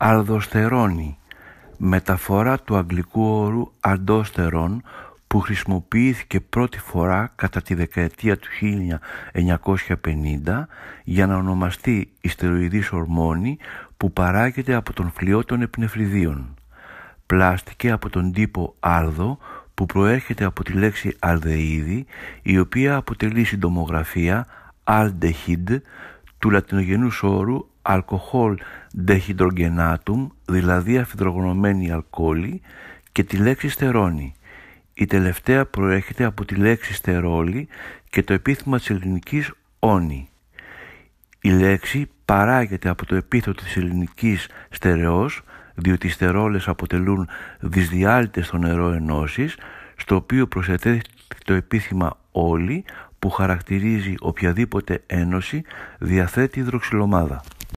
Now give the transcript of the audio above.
Αλδοστερόνη, μεταφορά του αγγλικού όρου αντόστερον που χρησιμοποιήθηκε πρώτη φορά κατά τη δεκαετία του 1950 για να ονομαστεί η στεροειδής ορμόνη που παράγεται από τον φλοιό των επνεφριδίων. Πλάστηκε από τον τύπο άλδο που προέρχεται από τη λέξη αλδεΐδη η οποία αποτελεί συντομογραφία aldehyd του λατινογενούς όρου alcohol dehydrogenatum δηλαδή αφιδρογονωμένη αλκοόλη και τη λέξη στερόνη. Η τελευταία προέρχεται από τη λέξη στερόλη και το επίθυμα της ελληνικής όνη. Η λέξη παράγεται από το επίθετο της ελληνικής στερεός διότι οι στερόλες αποτελούν δυσδιάλυτες στο νερό ενώσεις στο οποίο προσθέτει το επίθυμα όλη που χαρακτηρίζει οποιαδήποτε ένωση διαθέτει υδροξυλομάδα.